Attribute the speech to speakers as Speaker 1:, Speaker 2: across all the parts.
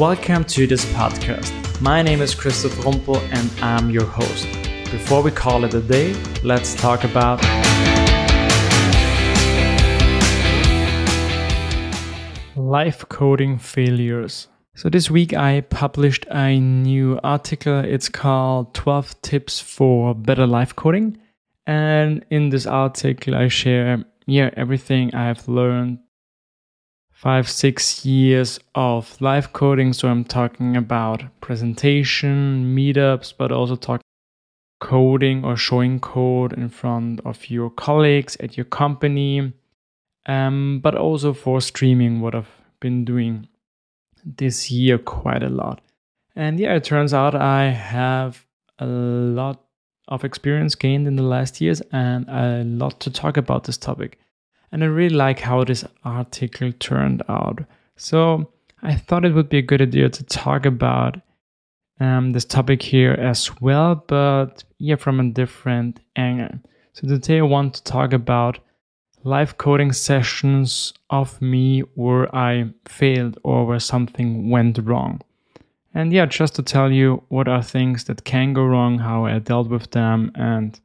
Speaker 1: Welcome to this podcast. My name is Christoph Rumpel and I'm your host. Before we call it a day, let's talk about life coding failures. So, this week I published a new article. It's called 12 Tips for Better Life Coding. And in this article, I share yeah, everything I've learned five, six years of live coding. So I'm talking about presentation, meetups, but also talking coding or showing code in front of your colleagues at your company, um, but also for streaming, what I've been doing this year quite a lot. And yeah, it turns out I have a lot of experience gained in the last years and a lot to talk about this topic. And I really like how this article turned out. So I thought it would be a good idea to talk about um, this topic here as well, but yeah, from a different angle. So today I want to talk about live coding sessions of me where I failed or where something went wrong. And yeah, just to tell you what are things that can go wrong, how I dealt with them, and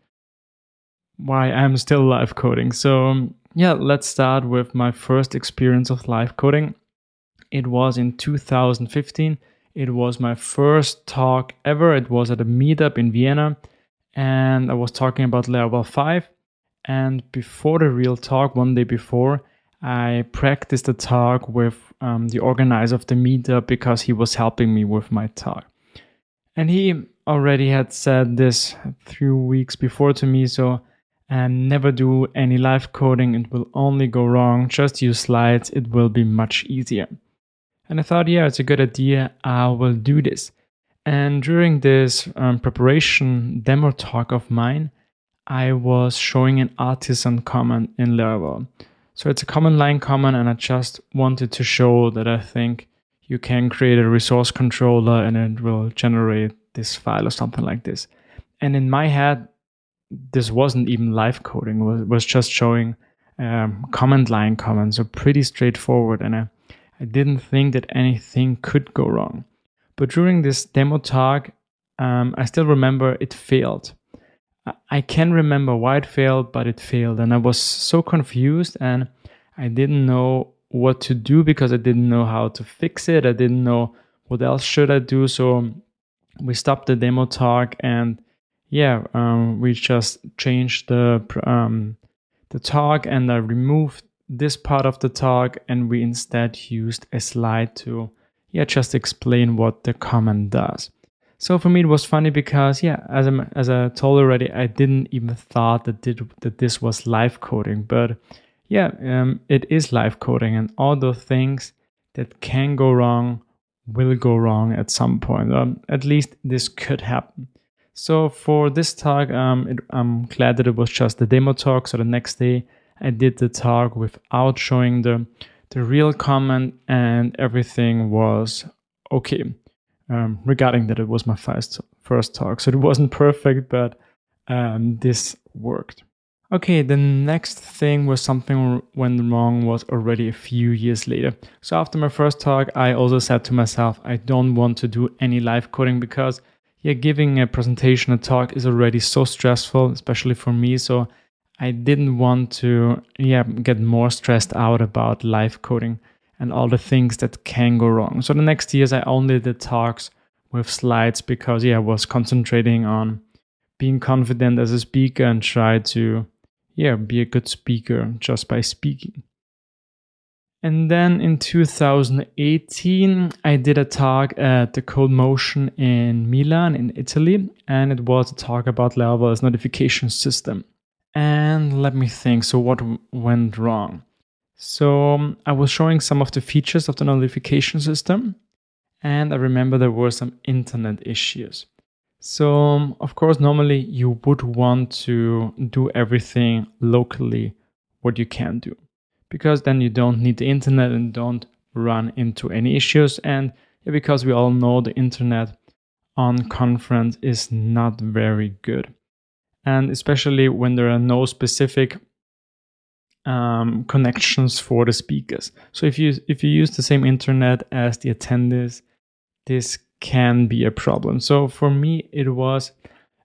Speaker 1: why I'm still live coding. So, yeah, let's start with my first experience of live coding. It was in 2015. It was my first talk ever. It was at a meetup in Vienna, and I was talking about Laravel 5. And before the real talk, one day before, I practiced the talk with um, the organizer of the meetup because he was helping me with my talk. And he already had said this three weeks before to me, so and never do any live coding, it will only go wrong. Just use slides, it will be much easier. And I thought, yeah, it's a good idea, I will do this. And during this um, preparation demo talk of mine, I was showing an artisan command in Laravel. So it's a command line command, and I just wanted to show that I think you can create a resource controller and it will generate this file or something like this. And in my head, this wasn't even live coding, was, was just showing um, command line commands, so pretty straightforward. And I, I didn't think that anything could go wrong. But during this demo talk, um, I still remember it failed. I can remember why it failed, but it failed. And I was so confused and I didn't know what to do because I didn't know how to fix it. I didn't know what else should I do. So we stopped the demo talk and yeah, um, we just changed the um, the talk and I removed this part of the talk and we instead used a slide to yeah just explain what the command does. So for me, it was funny because yeah, as I as I told already, I didn't even thought that did that this was live coding, but yeah, um, it is live coding, and all those things that can go wrong will go wrong at some point. Um, at least this could happen. So for this talk, um, it, I'm glad that it was just the demo talk. So the next day, I did the talk without showing the the real comment, and everything was okay um, regarding that it was my first first talk. So it wasn't perfect, but um, this worked. Okay, the next thing where something went wrong was already a few years later. So after my first talk, I also said to myself, I don't want to do any live coding because yeah, giving a presentation, a talk is already so stressful, especially for me. So I didn't want to yeah get more stressed out about live coding and all the things that can go wrong. So the next years I only did talks with slides because yeah, I was concentrating on being confident as a speaker and try to yeah, be a good speaker just by speaking. And then in 2018, I did a talk at the CodeMotion in Milan, in Italy, and it was a talk about Laravel's notification system. And let me think so, what went wrong? So um, I was showing some of the features of the notification system, and I remember there were some internet issues. So, um, of course, normally you would want to do everything locally, what you can do, because then you don't need the internet and don't run into any issues. And because we all know the internet on conference is not very good. And especially when there are no specific um, connections for the speakers. So if you if you use the same internet as the attendees, this can be a problem. So for me, it was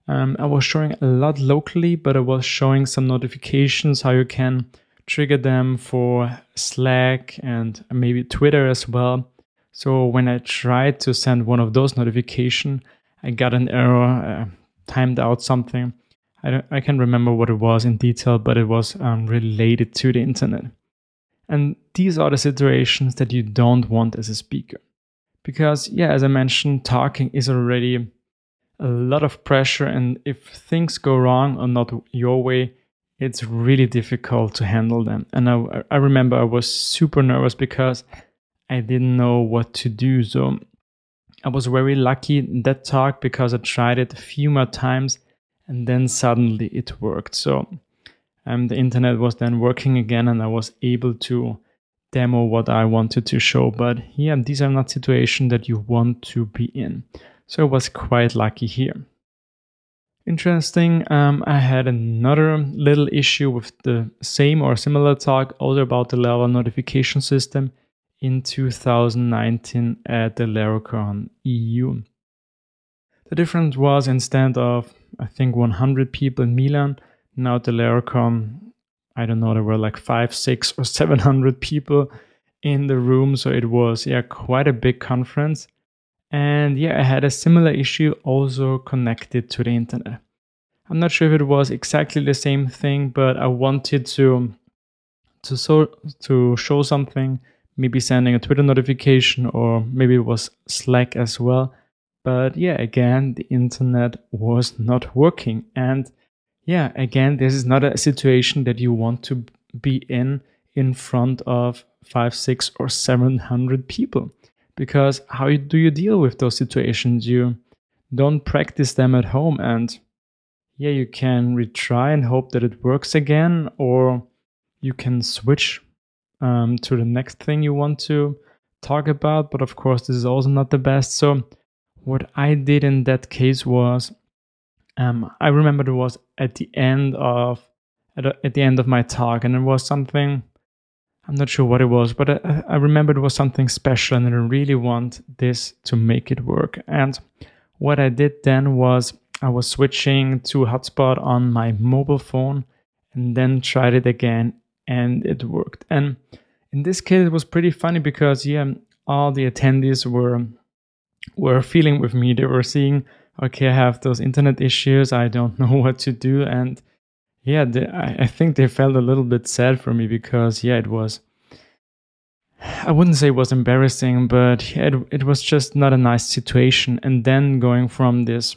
Speaker 1: um, I was showing a lot locally, but I was showing some notifications how you can trigger them for Slack and maybe Twitter as well. So when I tried to send one of those notification, I got an error, uh, timed out something. I don't, I can't remember what it was in detail, but it was um, related to the internet. And these are the situations that you don't want as a speaker. Because, yeah, as I mentioned, talking is already a lot of pressure. And if things go wrong or not your way, it's really difficult to handle them. And I, I remember I was super nervous because I didn't know what to do. So I was very lucky in that talk because I tried it a few more times and then suddenly it worked. So um, the internet was then working again and I was able to demo what I wanted to show. But yeah, these are not situations that you want to be in. So I was quite lucky here. Interesting, um, I had another little issue with the same or similar talk, also about the Laravel notification system in 2019 at the Laracon EU. The difference was instead of, I think, 100 people in Milan, now the Laracon, I don't know, there were like five, six, or 700 people in the room. So it was, yeah, quite a big conference. And yeah, I had a similar issue also connected to the internet. I'm not sure if it was exactly the same thing, but I wanted to to so to show something maybe sending a Twitter notification or maybe it was Slack as well. But yeah, again, the internet was not working. And yeah, again, this is not a situation that you want to be in in front of five, six, or seven hundred people. Because how do you deal with those situations? You don't practice them at home and yeah, you can retry and hope that it works again, or you can switch um, to the next thing you want to talk about. But of course, this is also not the best. So, what I did in that case was, um, I remember it was at the end of at, at the end of my talk, and it was something. I'm not sure what it was, but I, I remember it was something special, and I really want this to make it work. And what I did then was I was switching to hotspot on my mobile phone, and then tried it again and it worked. And in this case, it was pretty funny because yeah, all the attendees were were feeling with me. They were seeing, okay, I have those internet issues. I don't know what to do, and yeah, they, I, I think they felt a little bit sad for me because yeah, it was. I wouldn't say it was embarrassing, but it, it was just not a nice situation. And then going from this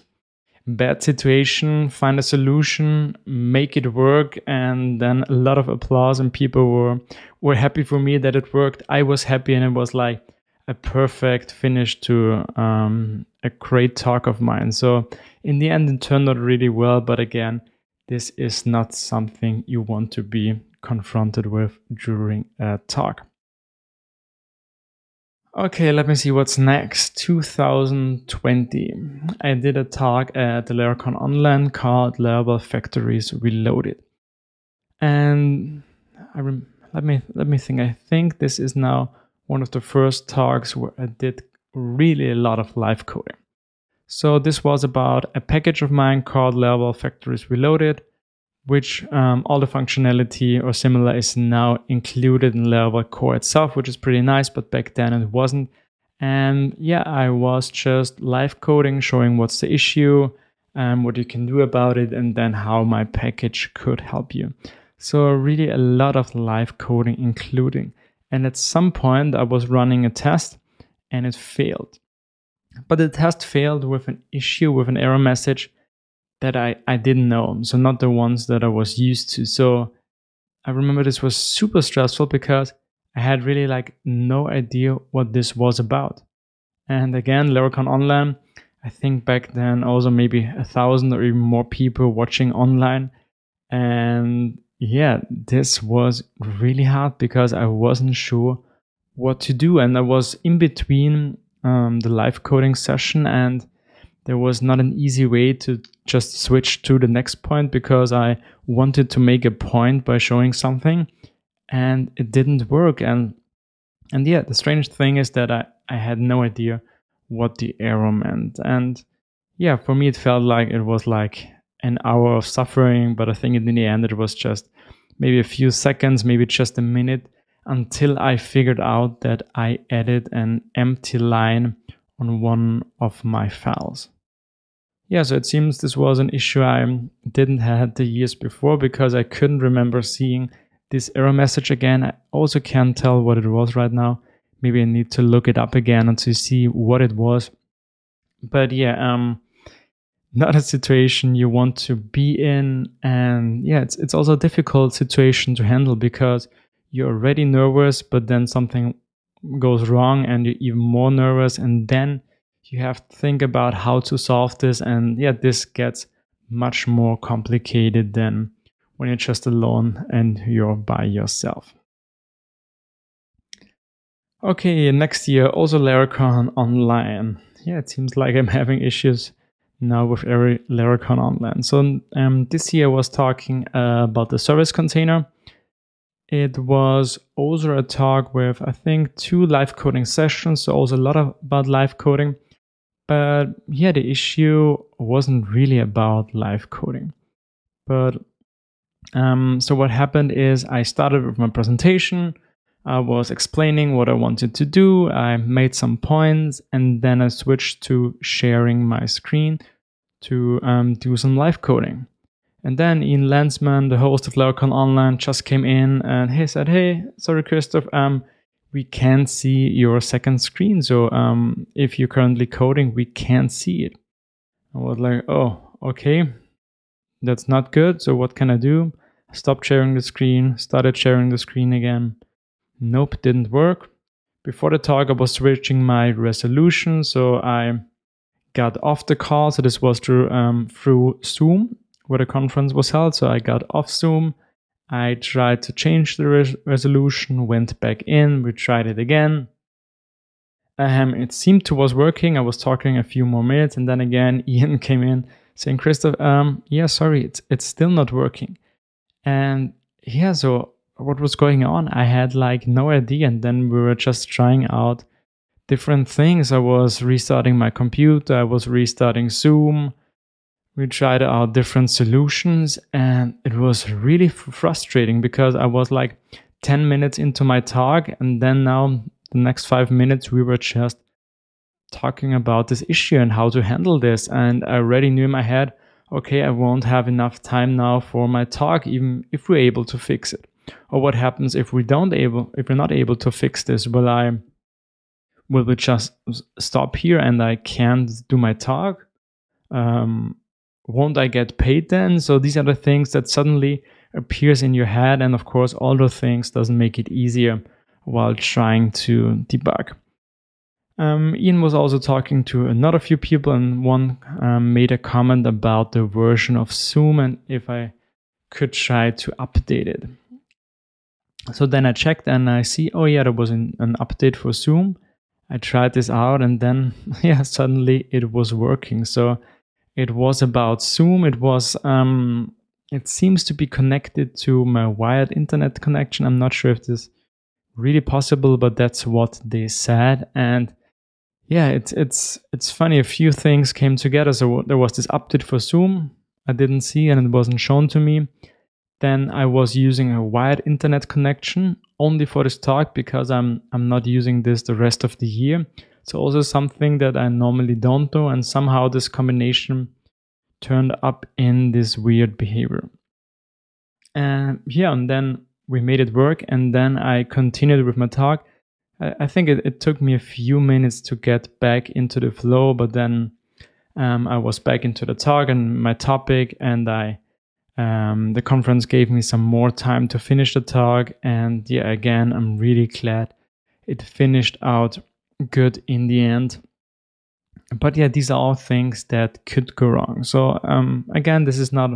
Speaker 1: bad situation, find a solution, make it work, and then a lot of applause and people were were happy for me that it worked. I was happy, and it was like a perfect finish to um, a great talk of mine. So in the end, it turned out really well. But again, this is not something you want to be confronted with during a talk. Okay, let me see what's next. 2020. I did a talk at the Laracon Online called Laravel Factories Reloaded. And I rem- let me let me think. I think this is now one of the first talks where I did really a lot of live coding. So this was about a package of mine called Laravel Factories Reloaded which um, all the functionality or similar is now included in Laravel core itself, which is pretty nice, but back then it wasn't. And yeah, I was just live coding, showing what's the issue, and what you can do about it, and then how my package could help you. So really a lot of live coding including. And at some point I was running a test and it failed. But the test failed with an issue with an error message that I, I didn't know. So not the ones that I was used to. So I remember this was super stressful because I had really like no idea what this was about. And again, Laracon Online, I think back then also maybe a thousand or even more people watching online. And yeah, this was really hard because I wasn't sure what to do. And I was in between um, the live coding session and there was not an easy way to just switch to the next point because I wanted to make a point by showing something and it didn't work and and yeah the strange thing is that I, I had no idea what the error meant. And yeah, for me, it felt like it was like an hour of suffering, but I think in the end, it was just maybe a few seconds, maybe just a minute until I figured out that I added an empty line on one of my files. Yeah, so it seems this was an issue I didn't have the years before because I couldn't remember seeing this error message again. I also can't tell what it was right now. Maybe I need to look it up again and to see what it was. But yeah, um, not a situation you want to be in, and yeah, it's it's also a difficult situation to handle because you're already nervous, but then something goes wrong and you're even more nervous, and then you have to think about how to solve this, and yeah, this gets much more complicated than when you're just alone and you're by yourself. Okay, next year, also Laracon Online. Yeah, it seems like I'm having issues now with every Laracon Online. So um, this year I was talking uh, about the service container. It was also a talk with, I think, two live coding sessions, so also a lot of, about live coding. But yeah, the issue wasn't really about live coding. But um, so what happened is I started with my presentation. I was explaining what I wanted to do. I made some points and then I switched to sharing my screen to um, do some live coding. And then Ian Landsman, the host of Laracon Online, just came in and he said, Hey, sorry, Christoph, um, we can't see your second screen. So um, if you're currently coding, we can't see it. I was like, Oh, okay, that's not good. So what can I do? Stopped sharing the screen, started sharing the screen again. Nope, didn't work. Before the talk, I was switching my resolution. So I got off the call. So this was through, um, through Zoom where the conference was held. So I got off Zoom. I tried to change the res- resolution, went back in, we tried it again. Um, it seemed to was working. I was talking a few more minutes, and then again, Ian came in saying, Christoph, um, yeah, sorry, it's it's still not working. And yeah, so what was going on? I had like no idea. And then we were just trying out different things. I was restarting my computer, I was restarting Zoom. We tried out different solutions, and it was really frustrating because I was like 10 minutes into my talk, and then now the next five minutes we were just talking about this issue and how to handle this. And I already knew in my head, okay, I won't have enough time now for my talk, even if we're able to fix it. Or what happens if we don't able, if we're not able to fix this? Will I, will we just stop here and I can't do my talk? Um, won't I get paid then? So these are the things that suddenly appears in your head, and of course, all those things doesn't make it easier while trying to debug. Um, Ian was also talking to another few people, and one um, made a comment about the version of Zoom and if I could try to update it. So then I checked and I see, oh yeah, there was an, an update for Zoom. I tried this out, and then yeah, suddenly it was working. So it was about Zoom. It was um, it seems to be connected to my wired internet connection. I'm not sure if this really possible, but that's what they said. And yeah, it's it's it's funny. A few things came together. So there was this update for Zoom I didn't see and it wasn't shown to me. Then I was using a wired internet connection only for this talk because I'm I'm not using this the rest of the year. So also something that I normally don't do, and somehow this combination turned up in this weird behavior. And yeah, and then we made it work, and then I continued with my talk I think it, it, took me a few minutes to get back into the flow, but then um, I was back into the talk and my topic, and I um, the conference gave me some more time to finish the talk. And yeah, again, I'm really glad it finished out good in the end. But yeah, these are all things that could go wrong. So um, again, this is not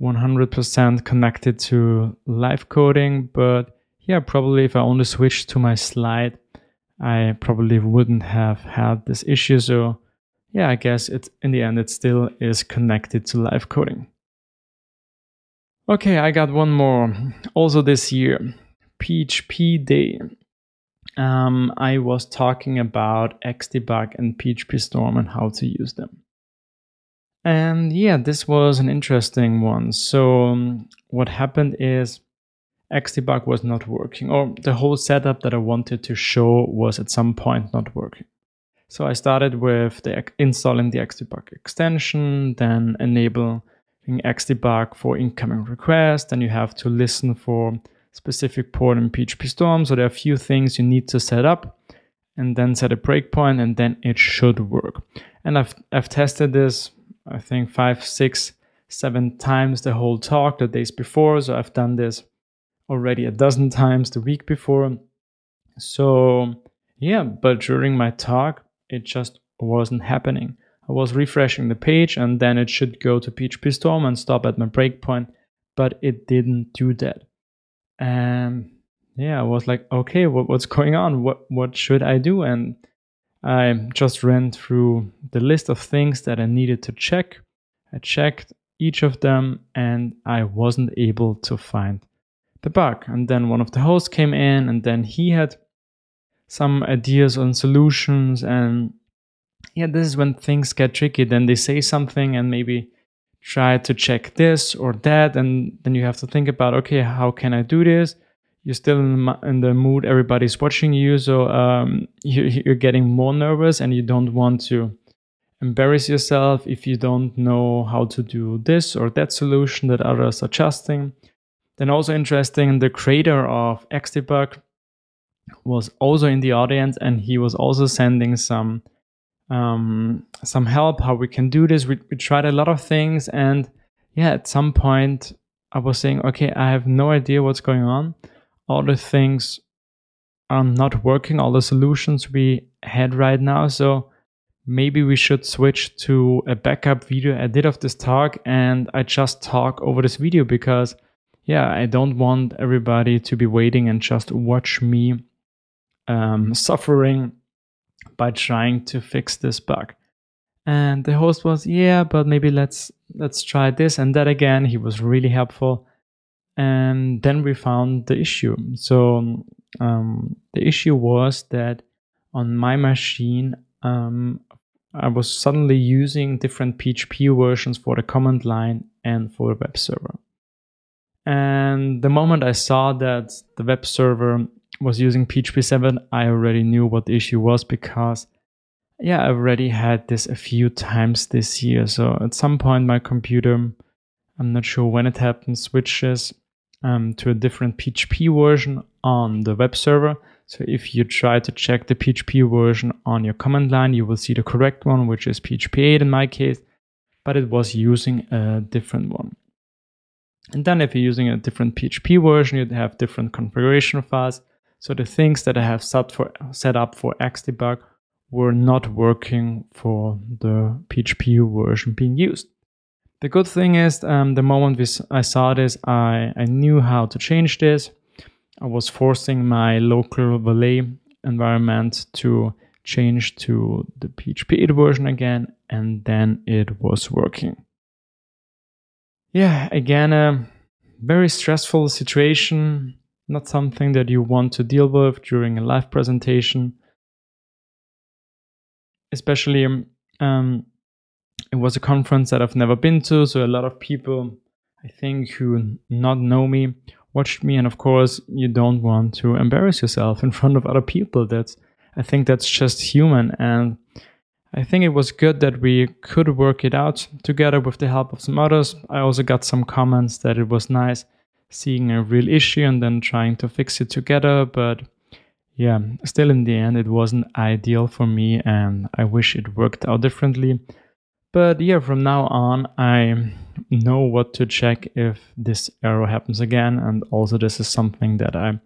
Speaker 1: 100% connected to live coding, but yeah, probably if I only switched to my slide, I probably wouldn't have had this issue. So yeah, I guess it in the end it still is connected to live coding. Okay, I got one more. Also this year, PHP Day. Um, I was talking about Xdebug and PHP Storm and how to use them. And yeah, this was an interesting one. So, um, what happened is Xdebug was not working, or the whole setup that I wanted to show was at some point not working. So, I started with the installing the Xdebug extension, then enabling Xdebug for incoming requests. Then you have to listen for specific port in PHP Storm. So there are a few things you need to set up and then set a breakpoint and then it should work. And I've, I've tested this, I think five, six, seven times the whole talk the days before. So I've done this already a dozen times the week before. So yeah, but during my talk, it just wasn't happening. I was refreshing the page and then it should go to PHP Storm and stop at my breakpoint, but it didn't do that and yeah, I was like, okay, what, what's going on? What what should I do? And I just ran through the list of things that I needed to check. I checked each of them, and I wasn't able to find the bug. And then one of the hosts came in, and then he had some ideas on solutions. And yeah, this is when things get tricky. Then they say something, and maybe try to check this or that and then you have to think about okay how can i do this? You're still in the, in the mood everybody's watching you so um, you, you're getting more nervous and you don't want to embarrass yourself if you don't know how to do this or that solution that others are adjusting. Then also interesting the creator of xdebug was also in the audience and he was also sending some um, some help how we can do this. We, we tried a lot of things, and yeah, at some point I was saying, okay, I have no idea what's going on. All the things are not working. All the solutions we had right now, so maybe we should switch to a backup video I did of this talk, and I just talk over this video because yeah, I don't want everybody to be waiting and just watch me um, suffering by trying to fix this bug. And the host was, yeah, but maybe let's let's try this and that again. He was really helpful. And then we found the issue. So um, the issue was that on my machine, um, I was suddenly using different PHP versions for the command line and for the web server. And the moment I saw that the web server was using PHP 7, I already knew what the issue was because, yeah, I already had this a few times this year. So at some point, my computer, I'm not sure when it happened, switches um, to a different PHP version on the web server. So if you try to check the PHP version on your command line, you will see the correct one, which is PHP 8 in my case, but it was using a different one. And then if you're using a different PHP version, you'd have different configuration files. So the things that I have set for set up for Xdebug were not working for the PHP version being used. The good thing is, um, the moment we, I saw this, I, I knew how to change this. I was forcing my local Valet environment to change to the PHP 8 version again, and then it was working. Yeah, again, a very stressful situation not something that you want to deal with during a live presentation. Especially, um, it was a conference that I've never been to, so a lot of people, I think, who not know me watched me, and of course, you don't want to embarrass yourself in front of other people. That's, I think, that's just human, and I think it was good that we could work it out together with the help of some others. I also got some comments that it was nice seeing a real issue and then trying to fix it together. But yeah, still in the end, it wasn't ideal for me and I wish it worked out differently. But yeah, from now on, I know what to check if this error happens again. And also, this is something that I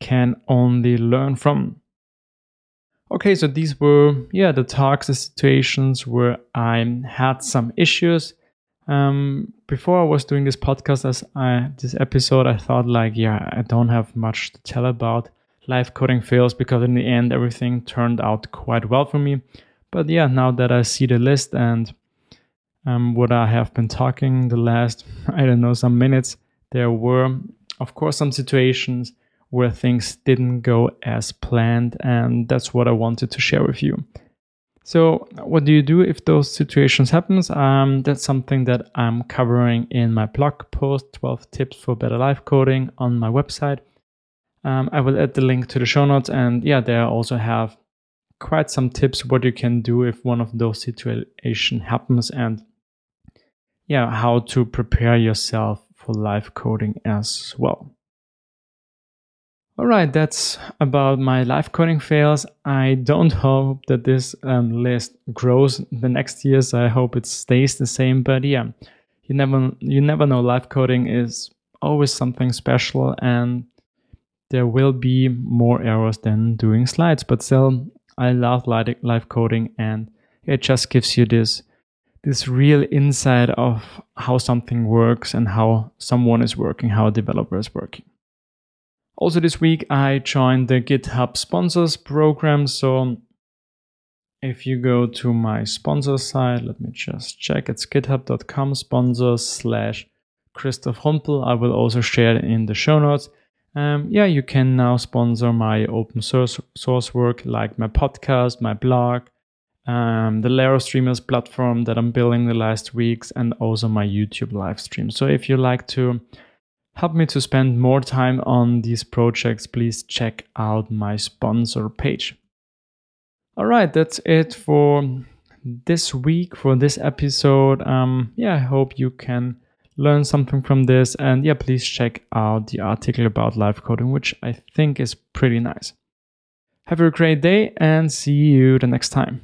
Speaker 1: can only learn from. Okay, so these were, yeah, the talks, the situations where I had some issues um, before I was doing this podcast, as I, this episode, I thought like, yeah, I don't have much to tell about live coding fails because in the end, everything turned out quite well for me. But yeah, now that I see the list and um, what I have been talking the last, I don't know, some minutes, there were, of course, some situations where things didn't go as planned. And that's what I wanted to share with you. So, what do you do if those situations happens? Um, that's something that I'm covering in my blog post, 12 tips for better life coding on my website. Um, I will add the link to the show notes, and yeah, there I also have quite some tips what you can do if one of those situations happens, and yeah, how to prepare yourself for live coding as well. All right, that's about my live coding fails. I don't hope that this um, list grows the next years. I hope it stays the same. But yeah, you never you never know. Live coding is always something special, and there will be more errors than doing slides. But still, I love live coding, and it just gives you this this real insight of how something works and how someone is working, how a developer is working. Also, this week I joined the GitHub sponsors program. So, if you go to my sponsor site, let me just check. It's github.com sponsors slash Christoph Rumpel. I will also share in the show notes. Um, yeah, you can now sponsor my open source source work like my podcast, my blog, um, the Laravel Streamers platform that I'm building the last weeks, and also my YouTube live stream. So if you like to help me to spend more time on these projects, please check out my sponsor page. All right, that's it for this week, for this episode. Um, yeah, I hope you can learn something from this. And yeah, please check out the article about live coding, which I think is pretty nice. Have a great day and see you the next time.